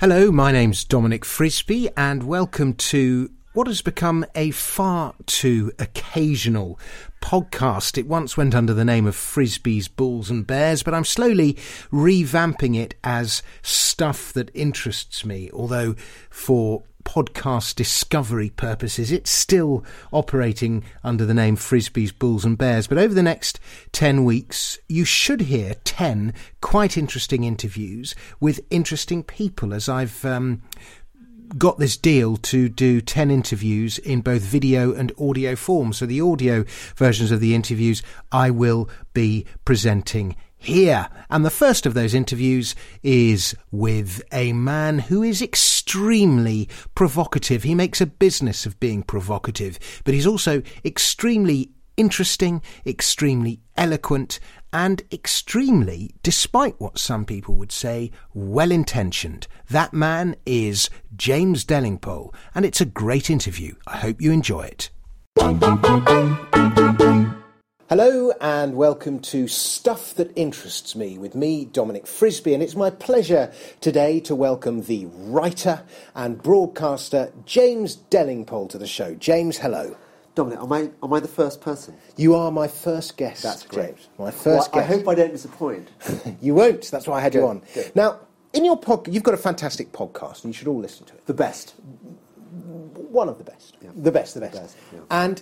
Hello, my name's Dominic Frisby, and welcome to what has become a far too occasional podcast. It once went under the name of Frisby's Bulls and Bears, but I'm slowly revamping it as stuff that interests me, although for podcast discovery purposes, it's still operating under the name Frisby's, Bulls and Bears. But over the next 10 weeks, you should hear 10 quite interesting interviews with interesting people as I've um, got this deal to do 10 interviews in both video and audio form. So the audio versions of the interviews I will be presenting here. And the first of those interviews is with a man who is extremely provocative. He makes a business of being provocative, but he's also extremely interesting, extremely eloquent, and extremely, despite what some people would say, well intentioned. That man is James Delingpole, and it's a great interview. I hope you enjoy it. Hello and welcome to Stuff That Interests Me with me, Dominic Frisby, and it's my pleasure today to welcome the writer and broadcaster James Delingpole to the show. James, hello. Dominic, am I, am I the first person? You are my first guest. That's great. James. My first well, guest. I hope I don't disappoint. you won't. That's why I had Good, you on. good. Now, in your pod, you've got a fantastic podcast, and you should all listen to it. The best. One of the best. Yeah. The best, the best. best, yeah. And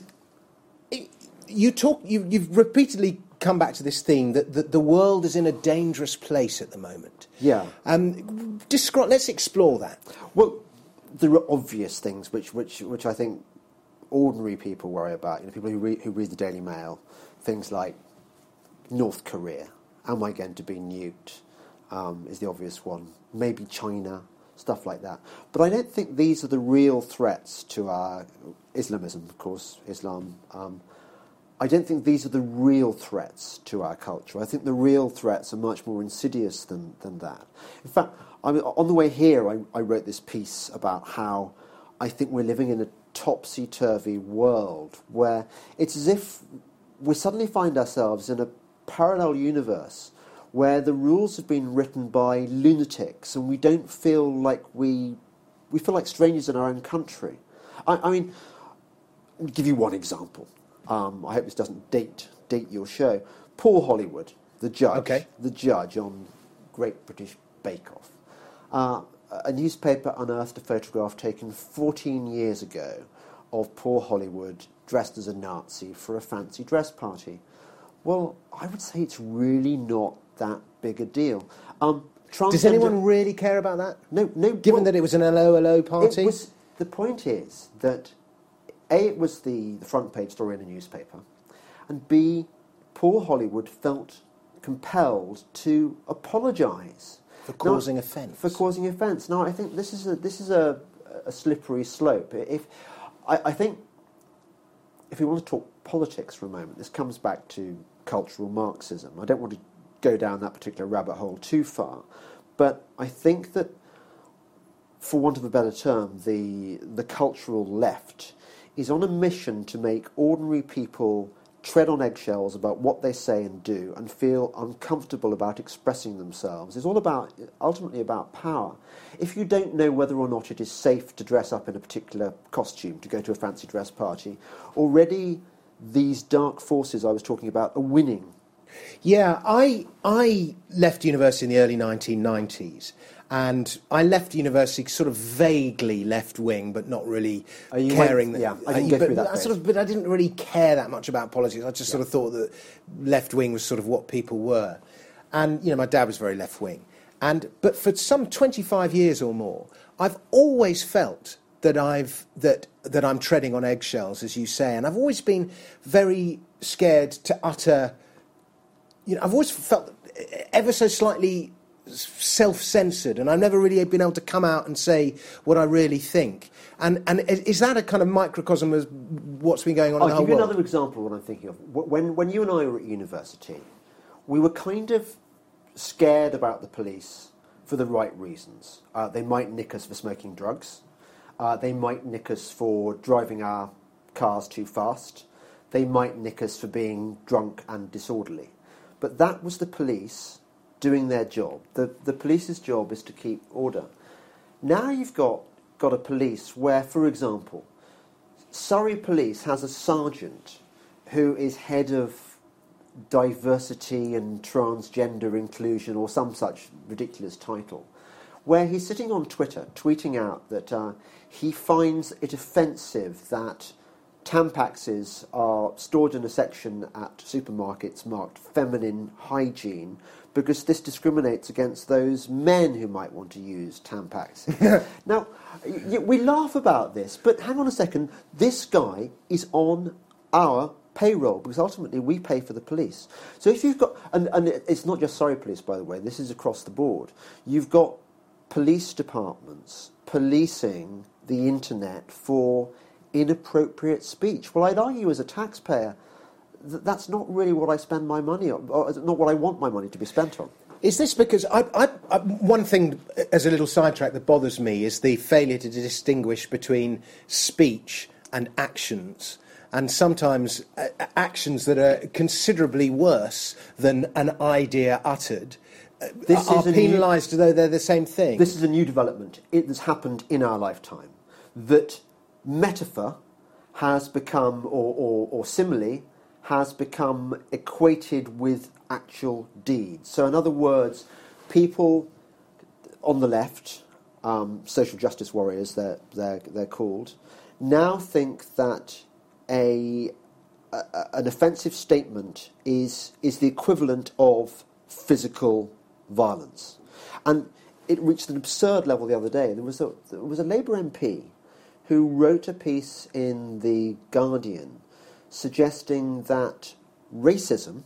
you talk. You, you've repeatedly come back to this theme that, that the world is in a dangerous place at the moment. Yeah. Um, describe. Let's explore that. Well, there are obvious things which, which, which I think ordinary people worry about. You know, people who read, who read the Daily Mail, things like North Korea. Am I going to be nuked? Um, is the obvious one. Maybe China, stuff like that. But I don't think these are the real threats to our Islamism, of course, Islam. Um, I don't think these are the real threats to our culture. I think the real threats are much more insidious than, than that. In fact, I mean, on the way here, I, I wrote this piece about how I think we're living in a topsy turvy world where it's as if we suddenly find ourselves in a parallel universe where the rules have been written by lunatics and we don't feel like we, we feel like strangers in our own country. I, I mean, I'll give you one example. Um, I hope this doesn't date date your show. Paul Hollywood, the judge, Okay. the judge on Great British Bake Off. Uh, a newspaper unearthed a photograph taken 14 years ago of Paul Hollywood dressed as a Nazi for a fancy dress party. Well, I would say it's really not that big a deal. Um, Does anyone really care about that? No, no. Given well- that it was an hello hello party. it was, the point is that A, it was the, the front page story in a newspaper, and B, Paul Hollywood felt compelled to apologise. For Now- causing offence. For causing offence. Now, I think this is a, this is a, a slippery slope. If, I, I think if we want to talk politics for a moment, this comes back to cultural Marxism. I don't want to go down that particular rabbit hole too far, but I think that for want of a better term, the, the cultural left is on a mission to make ordinary people tread on eggshells about what they say and do and feel uncomfortable about expressing themselves. It's all about, ultimately about power. If you don't know whether or not it is safe to dress up in a particular costume to go to a fancy dress party, already these dark forces I was talking about are winning. Yeah, I I left university in the early 1990s, and I left university sort of vaguely left wing, but not really caring. went- that, yeah, I didn't go but, through that I sort of, but I didn't really care that much about politics. I just sort of thought that left wing was sort of what people were, and you know, my dad was very left wing, and but for some 25 years or more, I've always felt that I've that that I'm treading on eggshells, as you say, and I've always been very scared to utter you know, I've always felt ever so slightly self-censored, and I've never really been able to come out and say what I really think. And and is that a kind of microcosm of what's been going on in I'll the give you world? another example of what I'm thinking of. When, when you and I were at university, we were kind of scared about the police for the right reasons. Uh, they might nick us for smoking drugs. Uh, they might nick us for driving our cars too fast. They might nick us for being drunk and disorderly. But that was the police doing their job. The, the police's job is to keep order. Now you've got, got a police where, for example, Surrey Police has a sergeant who is head of diversity and transgender inclusion or some such ridiculous title, where he's sitting on Twitter tweeting out that uh, he finds it offensive that Tampaxes are stored in a section at supermarkets marked feminine hygiene because this discriminates against those men who might want to use Tampaxes. now, y- we laugh about this, but hang on a second. This guy is on our payroll because ultimately we pay for the police. So if you've got, and, and it's not just Surrey Police, by the way, this is across the board. You've got police departments policing the internet for inappropriate speech. Well, I'd argue as a taxpayer that that's not really what I spend my money on, or not what I want my money to be spent on. Is this because I, I, I, one thing as a little sidetrack that bothers me is the failure to distinguish between speech and actions, and sometimes uh, actions that are considerably worse than an idea uttered. uh, This are is penalised as though they're the same thing. This is a new development. It has happened in our lifetime. That metaphor has become, or, or, or simile, has become equated with actual deeds. So, in other words, people on the left, um, social justice warriors, they're, they're, they're called, now think that a, a, an offensive statement is, is the equivalent of physical violence. And it reached an absurd level the other day. There was a, there was a Labour MP who wrote a piece in The Guardian suggesting that racism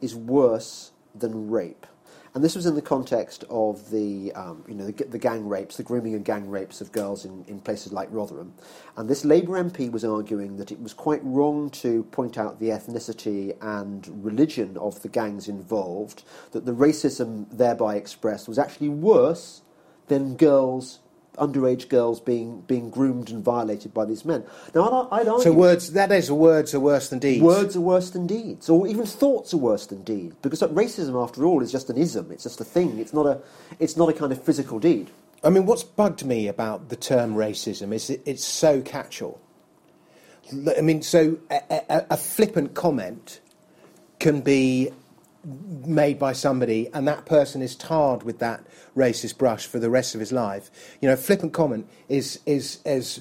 is worse than rape. And this was in the context of the, um, you know, the, the gang rapes, the grooming and gang rapes of girls in, in places like Rotherham. And this Labour MP was arguing that it was quite wrong to point out the ethnicity and religion of the gangs involved, that the racism thereby expressed was actually worse than girls, underage girls, being, being groomed and violated by these men. Now, I'd, I'd argue... so words that is words are worse than deeds. Words are worse than deeds, or even thoughts are worse than deeds, because racism, after all, is just an ism. It's just a thing. It's not a. It's not a kind of physical deed. I mean, what's bugged me about the term racism is it, it's so catch-all. I mean, so a, a, a flippant comment can be made by somebody, and that person is tarred with that racist brush for the rest of his life. You know, flippant comment is is as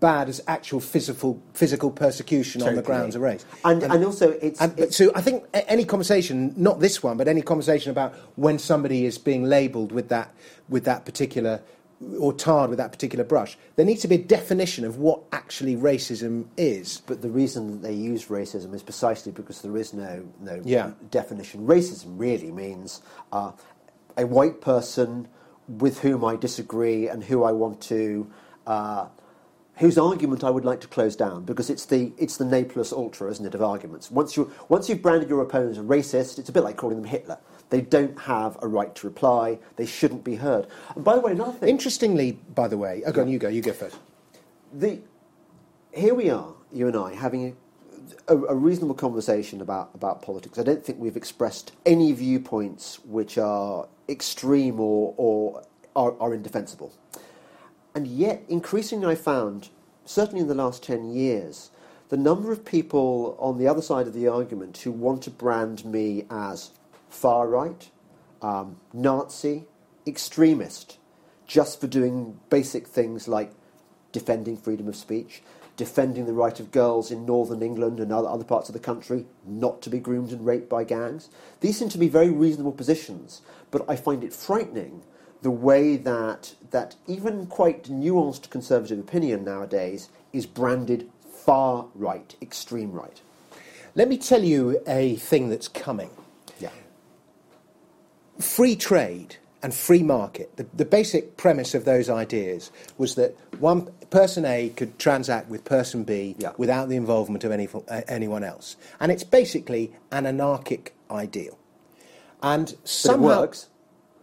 bad as actual physical physical persecution on the grounds of race. And and, also, it's, And, it's so I think any conversation, not this one, but any conversation about when somebody is being labelled with that, with that particular, or tarred with that particular brush, there needs to be a definition of what actually racism is. But the reason that they use racism is precisely because there is no no Yeah. definition. Racism really means uh, a white person with whom I disagree and who I want to. Uh, Whose argument I would like to close down because it's the it's the ne plus ultra, isn't it, of arguments. Once you once you've branded your opponent as a racist, it's a bit like calling them Hitler. They don't have a right to reply. They shouldn't be heard. And by the way, another thing. Interestingly, by the way, oh, go on, you go, you go first. the here we are, you and I, having a, a, a reasonable conversation about, about politics. I don't think we've expressed any viewpoints which are extreme or, or are, are indefensible. And yet, increasingly, I found, certainly in the last 10 years, the number of people on the other side of the argument who want to brand me as far right, um, Nazi, extremist, just for doing basic things like defending freedom of speech, defending the right of girls in northern England and other, other parts of the country not to be groomed and raped by gangs. These seem to be very reasonable positions, but I find it frightening the way that, that even quite nuanced conservative opinion nowadays is branded far right, extreme right. Let me tell you a thing that's coming. Yeah. free trade and free market, the, the basic premise of those ideas was that one person A could transact with person B Yeah. without the involvement of any, uh, anyone else. And it's basically an anarchic ideal. And But it works.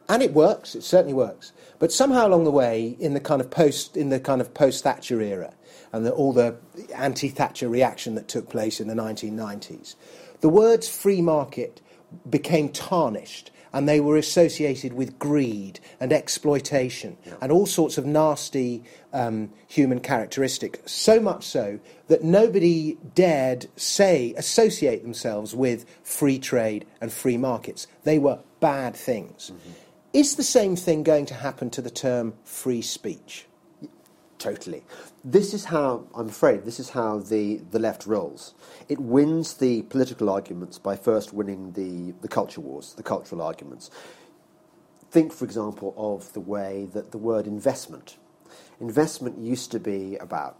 And it works. It certainly works. But somehow along the way, in the kind of post in the kind of post Thatcher era, and the, all the anti Thatcher reaction that took place in the 1990s, the words free market became tarnished and they were associated with greed and exploitation and all sorts of nasty um, human characteristics. So much so that nobody dared say, associate themselves with free trade and free markets. They were bad things. Is the same thing going to happen to the term free speech? Totally. This is how, I'm afraid, this is how the, the left rolls. It wins the political arguments by first winning the, the culture wars, the cultural arguments. Think, for example, of the way that the word investment. Investment used to be about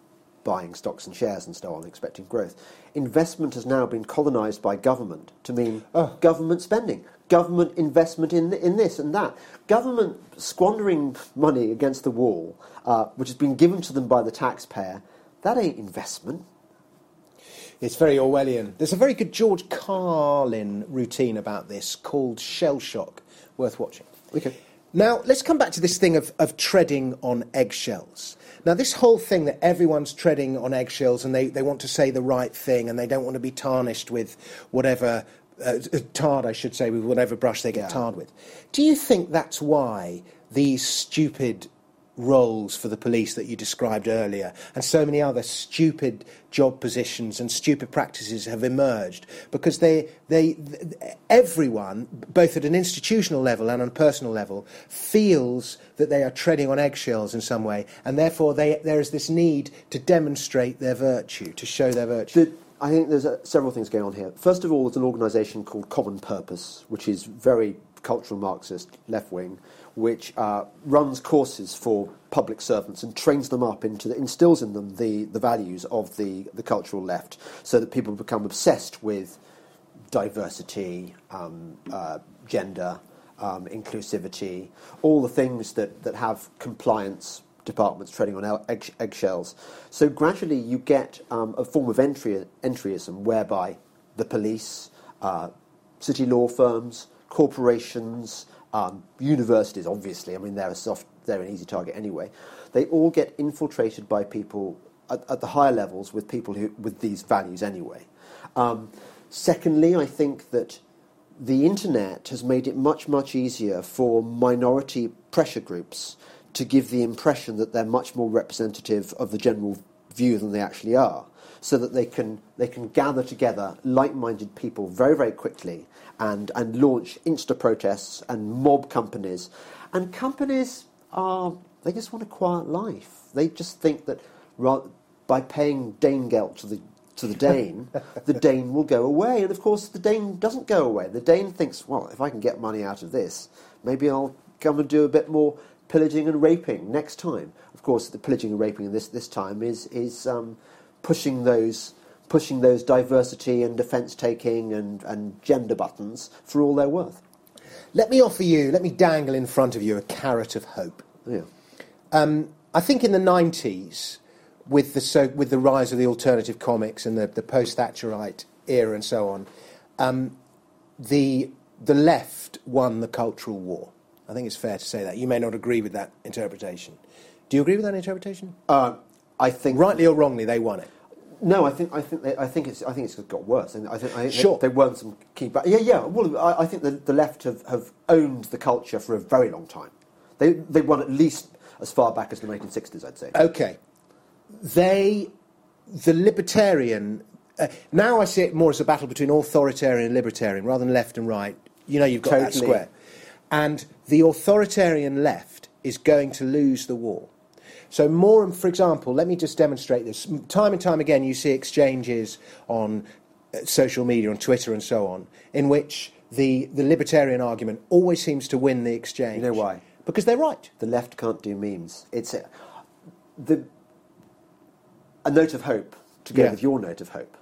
buying stocks and shares and so on, expecting growth. Investment has now been colonized by government to mean Oh. government spending, government investment in, in this and that. Government squandering money against the wall, uh, which has been given to them by the taxpayer, that ain't investment. It's very Orwellian. There's a very good George Carlin routine about this called Shell Shock, worth watching. Okay. Now, let's come back to this thing of, of treading on eggshells. Now, this whole thing that everyone's treading on eggshells and they, they want to say the right thing and they don't want to be tarnished with whatever, uh, tarred, I should say, with whatever brush they get Yeah. tarred with. Do you think that's why these stupid roles for the police that you described earlier and so many other stupid job positions and stupid practices have emerged because they, they, everyone, both at an institutional level and on a personal level, feels that they are treading on eggshells in some way and therefore they, there is this need to demonstrate their virtue, to show their virtue. The, I think there's uh, several things going on here. First of all, there's an organisation called Common Purpose, which is very cultural Marxist, left wing, which uh, runs courses for public servants and trains them up into, the, instills in them the, the values of the, the cultural left, so that people become obsessed with diversity, um, uh, gender, um, inclusivity, all the things that, that have compliance departments treading on egg, eggshells. So gradually you get um, a form of entry, entryism whereby the police, uh, city law firms, corporations, um, universities, obviously, I mean, they're, a soft, they're an easy target anyway, they all get infiltrated by people at, at the higher levels with people who, with these values anyway. Um, secondly, I think that the internet has made it much, much easier for minority pressure groups to give the impression that they're much more representative of the general view than they actually are, so that they can, they can gather together like minded people very, very quickly and, and launch insta protests and mob companies. And companies are, they just want a quiet life. They just think that ra- by paying Danegeld to the to the Dane, the Dane will go away. And of course, the Dane doesn't go away. The Dane thinks, well, if I can get money out of this, maybe I'll come and do a bit more pillaging and raping next time. Of course, the pillaging and raping this this time is is um, pushing those pushing those diversity and defence taking and, and gender buttons for all they're worth. Let me offer you, let me dangle in front of you a carrot of hope. Yeah. Um, I think in the 90s, with the, so, with the rise of the alternative comics and the, the post Thatcherite era and so on, um, the, the left won the cultural war. I think it's fair to say that. You may not agree with that interpretation. Do you agree with that interpretation? Uh, I think Rightly or wrongly, they won it. No, I think I think they, I think it's I think it's got worse. And I think I think Sure. they, they weren't some key. But yeah, yeah. Well, I, I think the, the left have, have owned the culture for a very long time. They they won at least as far back as the 1960s, I'd say. Okay. They, the libertarian, uh, now I see it more as a battle between authoritarian and libertarian rather than left and right. You know, you've got that square. And the authoritarian left is going to lose the war. So, more, and for example, let me just demonstrate this. Time and time again, you see exchanges on uh, social media, on Twitter, and so on, in which the, the libertarian argument always seems to win the exchange. You know why? Because they're right. The left can't do memes. It's a, the a note of hope to go Yeah. with your note of hope.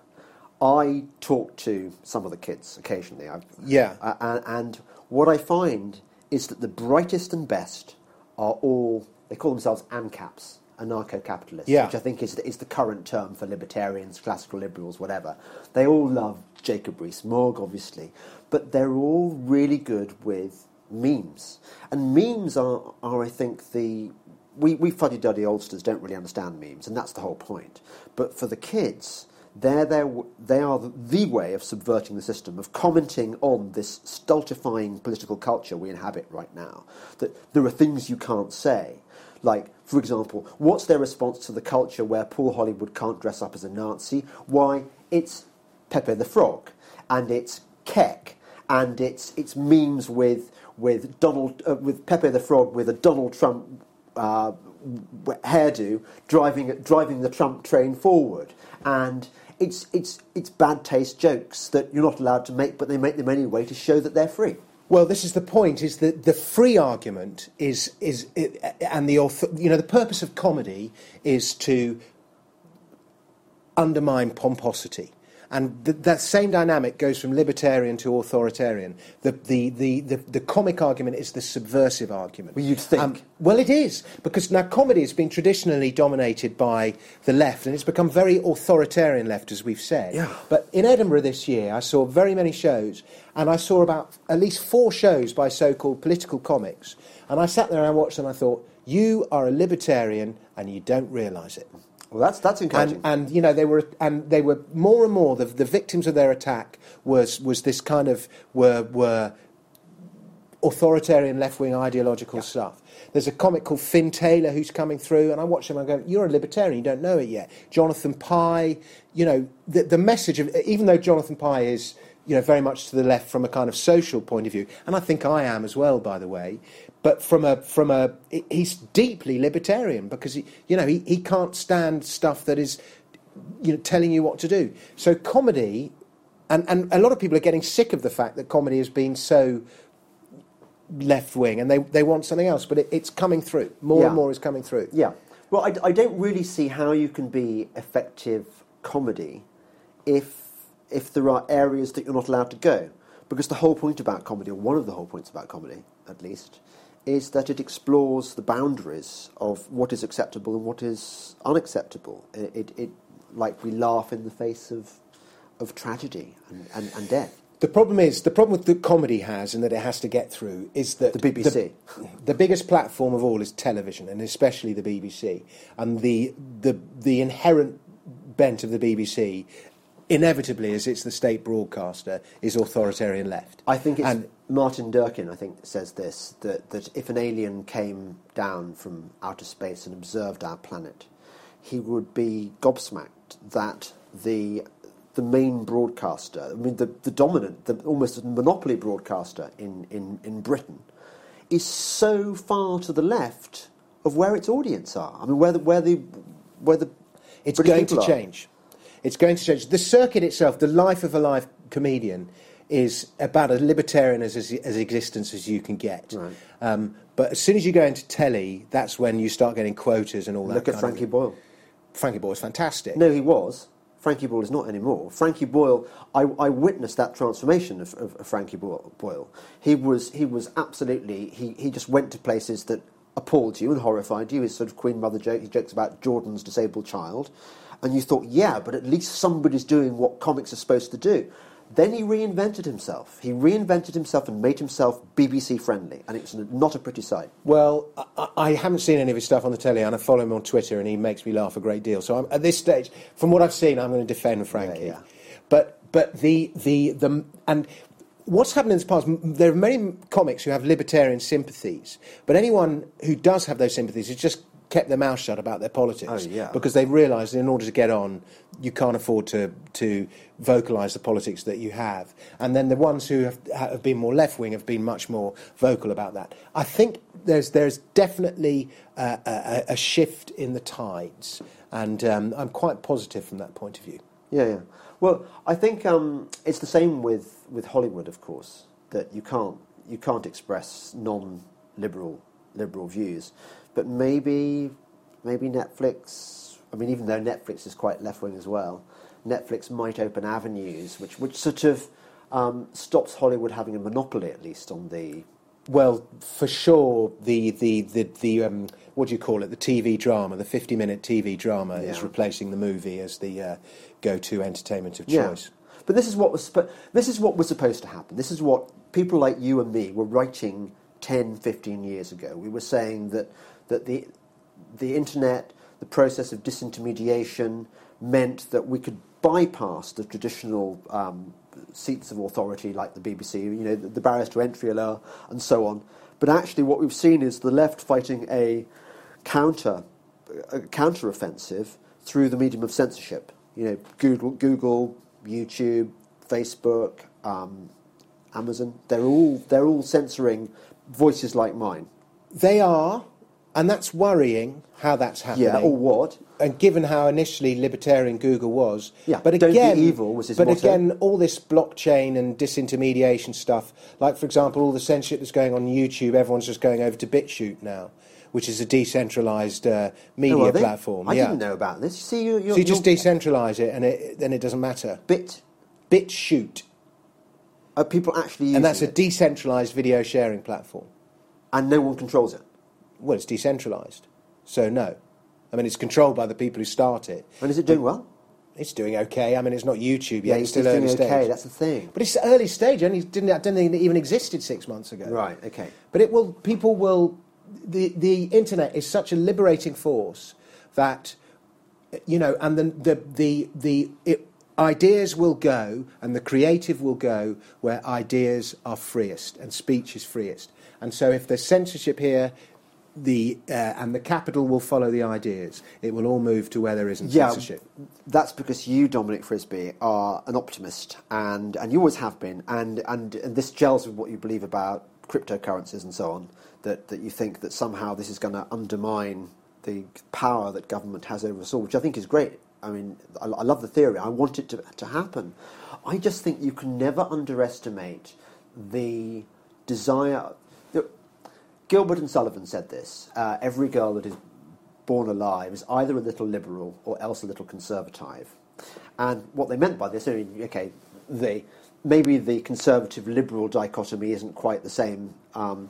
I talk to some of the kids occasionally. I've, Yeah. Uh, and, and what I find is that the brightest and best are all, they call themselves ANCAPs, anarcho-capitalists, Yeah. which I think is, is the current term for libertarians, classical liberals, whatever. They all love Jacob Rees-Mogg, obviously, but they're all really good with memes. And memes are, are I think, the... We, we fuddy-duddy oldsters don't really understand memes, and that's the whole point. But for the kids, They're, they're, they are the way of subverting the system, of commenting on this stultifying political culture we inhabit right now. That there are things you can't say. Like, for example, what's their response to the culture where Paul Hollywood can't dress up as a Nazi? Why, it's Pepe the Frog, and it's Kek, and it's, it's memes with, with, Donald, uh, with Pepe the Frog with a Donald Trump uh, hairdo driving, driving the Trump train forward. And it's, it's, it's bad taste jokes that you're not allowed to make, but they make them anyway to show that they're free. Well, this is the point: is that the free argument is is and the author, you know the purpose of comedy is to undermine pomposity. And th- that same dynamic goes from libertarian to authoritarian. The, the, the, the, the comic argument is the subversive argument. Well, you'd think. Um, well, it is, because now comedy has been traditionally dominated by the left, and it's become very authoritarian left, as we've said. Yeah. But in Edinburgh this year, I saw very many shows, and I saw about at least four shows by so called political comics. And I sat there and I watched them, and I thought, you are a libertarian, and you don't realise it. Well, that's that's encouraging. And, and, you know they were and they were more and more the, the victims of their attack was was this kind of were were authoritarian left wing ideological yeah. stuff. There's a comic called Finn Taylor who's coming through, and I watch him and I go, You're a libertarian, you don't know it yet. Jonathan Pie, you know, the, the message of, even though Jonathan Pie is, you know, very much to the left from a kind of social point of view, and I think I am as well, by the way, but from a from a he's deeply libertarian because he you know he, he can't stand stuff that is you know telling you what to do. So comedy, and and a lot of people are getting sick of the fact that comedy has been so left wing, and they they want something else. But it, it's coming through more yeah. and more is coming through. Yeah. Well, I, I don't really see how you can be effective comedy if if there are areas that you're not allowed to go. Because the whole point about comedy, or one of the whole points about comedy, at least, is that it explores the boundaries of what is acceptable and what is unacceptable. It, it, it like we laugh in the face of, of tragedy and, and, and, death. The problem is, the problem with the comedy has and that it has to get through is that the BBC. The, the biggest platform of all is television, and especially the BBC. And the, the, the inherent bent of the BBC inevitably, as it's the state broadcaster, is authoritarian left. I think it's and, Martin Durkin. I think says this that that if an alien came down from outer space and observed our planet, he would be gobsmacked that the the main broadcaster, I mean the, the dominant, the almost monopoly broadcaster in, in, in Britain, is so far to the left of where its audience are. I mean where the where the where the it's British going to are. It's going to change. The circuit itself, the life of a live comedian, is about as libertarian as, as, as existence as you can get. Right. Um, but as soon as you go into telly, that's when you start getting quotas and all that. Look at Frankie Boyle. Frankie Boyle is fantastic. No, he was. Frankie Boyle is not anymore. Frankie Boyle, I, I witnessed that transformation of, of, of, Frankie Boyle. He was, he was absolutely, he, he just went to places that appalled you and horrified you. His sort of Queen Mother joke, he jokes about Jordan's disabled child and you thought, yeah, but at least somebody's doing what comics are supposed to do. Then he reinvented himself. He reinvented himself and made himself BBC friendly, and it's not a pretty sight. Well, I, I, haven't seen any of his stuff on the telly, and I follow him on Twitter, and he makes me laugh a great deal. So I'm, at this stage, from what I've seen, I'm going to defend Frankie. Yeah, yeah. But but the the the and what's happened in the past, there are many comics who have libertarian sympathies, but anyone who does have those sympathies is just kept their mouth shut about their politics. Oh, yeah. Because they've realised in order to get on, you can't afford to, to vocalise the politics that you have. And then the ones who have, have been more left wing have been much more vocal about that. I think there's, there's definitely a, a, a shift in the tides. And um, I'm quite positive from that point of view. Yeah, yeah. Well, I think um, it's the same with, with Hollywood, of course, that you can't, you can't express non liberal liberal views. But maybe, maybe Netflix. I mean, even though Netflix is quite left wing as well, Netflix might open avenues which, which sort of um, stops Hollywood having a monopoly, at least on the. Well, for sure, the the the, the um, what do you call it? The TV drama, the fifty-minute TV drama, yeah. is replacing the movie as the uh, go-to entertainment of choice. Yeah. But this is what was this is what was supposed to happen. This is what people like you and me were writing 10, 15 years ago. We were saying that that the, the internet, the process of disintermediation, meant that we could bypass the traditional um, seats of authority like the BBC, you know, the, the barriers to entry are lower, and so on. But actually, what we've seen is the left fighting a counter, a counter offensive through the medium of censorship. You know, Google, Google YouTube, Facebook, um, Amazon. They're all they're all censoring voices like mine. They are, and that's worrying how that's happening. Yeah, or what? And given how initially libertarian Google was, Yeah, but again, evil was his but motto. again, all this blockchain and disintermediation stuff, like for example, all the censorship that's going on YouTube, everyone's just going over to BitChute now, which is a decentralized uh, media Oh, platform. I yeah. didn't know about this. See, you, you're, So you just decentralize it, and it, then it doesn't matter. bit. BitChute, Are people actually using and that's a decentralized video sharing platform. and no one controls it. Well, it's decentralized, so no. I mean, it's controlled by the people who start it. And is it doing well? It's doing okay. I mean, it's not YouTube yet. Yeah, it's it's still early okay. stage. That's the thing. But it's early stage. Only didn't I don't think it even existed six months ago. Right. Okay. But it will. People will. The the internet is such a liberating force that you know, and the the the the it, ideas will go, and the creative will go where ideas are freest and speech is freest. And so, if there's censorship here. The uh, and the capital will follow the ideas. It will all move to where there isn't Yeah, censorship. that's because you, Dominic Frisby, are an optimist, and, and you always have been, and, and, and this gels with what you believe about cryptocurrencies and so on. That, that you think that somehow this is going to undermine the power that government has over us all, which I think is great. I mean, I, I love the theory. I want it to, to happen. I just think you can never underestimate the desire. Gilbert and Sullivan said this uh, every girl that is born alive is either a little liberal or else a little conservative. And what they meant by this, I mean, okay, the, maybe the conservative liberal dichotomy isn't quite the same. Um,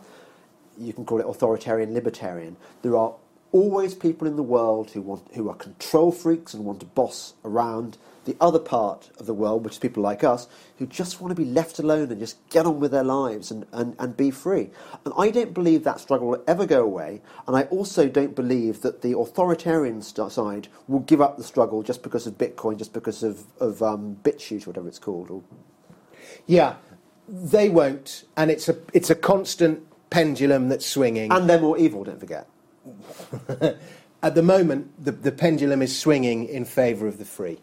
you can call it authoritarian libertarian. There are always people in the world who want who are control freaks and want to boss around the other part of the world, which is people like us, who just want to be left alone and just get on with their lives and, and, and be free. And I don't believe that struggle will ever go away. And I also don't believe that the authoritarian side will give up the struggle just because of Bitcoin, just because of, of um, BitChute, whatever it's called. Or, Yeah, they won't, and it's a it's a constant pendulum that's swinging. and they're more evil, don't forget. At the moment, the, the pendulum is swinging in favour of the free.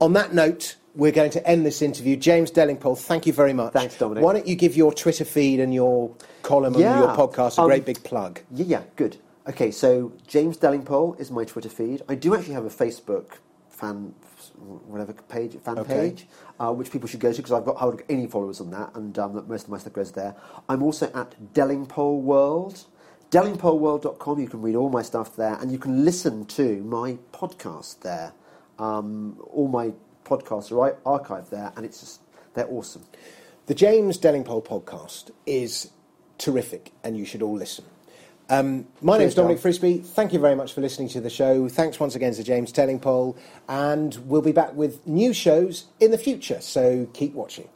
On that note, we're going to end this interview. James Delingpole, thank you very much. Thanks, Dominic. Why don't you give your Twitter feed and your column and your podcast a um, great big plug? Yeah, yeah, good. Okay, so James Delingpole is my Twitter feed. I do actually have a Facebook fan, whatever page, fan Okay. page, uh, which people should go to because I've got any followers on that, and um, most of my stuff goes there. I'm also at Delingpole World. DelingpoleWorld.com. You can read all my stuff there, and you can listen to my podcast there. Um, all my podcasts are archived there, and it's just they're awesome. The James Delingpole podcast is terrific, and you should all listen. Um, my Cheers, Dom. Dominic Frisby. Thank you very much for listening to the show. Thanks once again to James Delingpole, and we'll be back with new shows in the future. So keep watching.